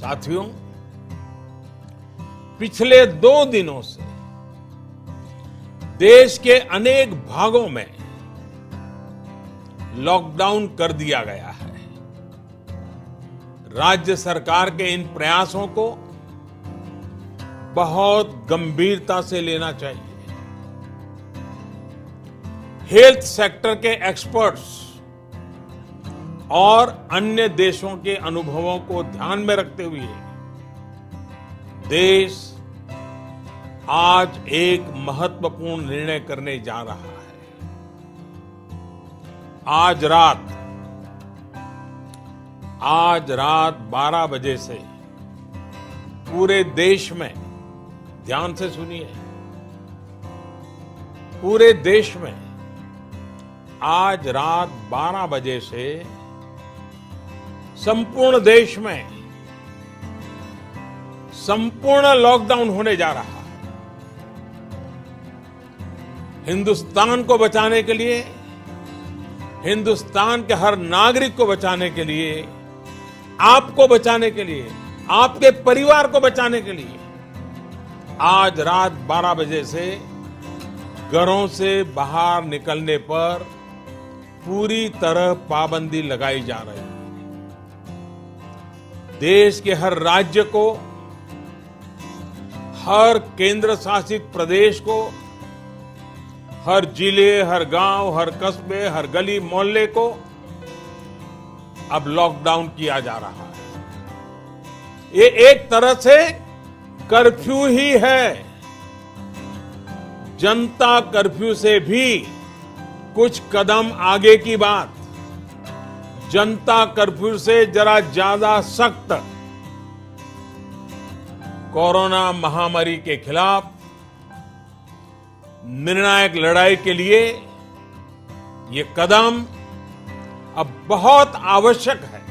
साथियों, पिछले दो दिनों से देश के अनेक भागों में लॉकडाउन कर दिया गया है। राज्य सरकार के इन प्रयासों को बहुत गंभीरता से लेना चाहिए। हेल्थ सेक्टर के एक्सपर्ट्स और अन्य देशों के अनुभवों को ध्यान में रखते हुए देश आज एक महत्वपूर्ण निर्णय करने जा रहा है। आज रात आज रात 12 बजे से पूरे देश में, ध्यान से सुनिए, पूरे देश में आज रात 12 बजे से संपूर्ण देश में संपूर्ण लॉकडाउन होने जा रहा है। हिंदुस्तान को बचाने के लिए, हिंदुस्तान के हर नागरिक को बचाने के लिए, आपको बचाने के लिए, आपके परिवार को बचाने के लिए, आज रात 12 बजे से घरों से बाहर निकलने पर पूरी तरह पाबंदी लगाई जा रही है। देश के हर राज्य को, हर केंद्र शासित प्रदेश को, हर ज़िले, हर गाँव, हर कस्बे, हर गली मोहल्ले को अब लॉकडाउन किया जा रहा है। ये एक तरह से कर्फ्यू ही है। जनता कर्फ्यू से भी कुछ कदम आगे की बात। जनता कर्फ्यू से जरा ज़्यादा सख्त। कोरोना महामारी के खिलाफ निर्णायक लड़ाई के लिए ये कदम अब बहुत आवश्यक है।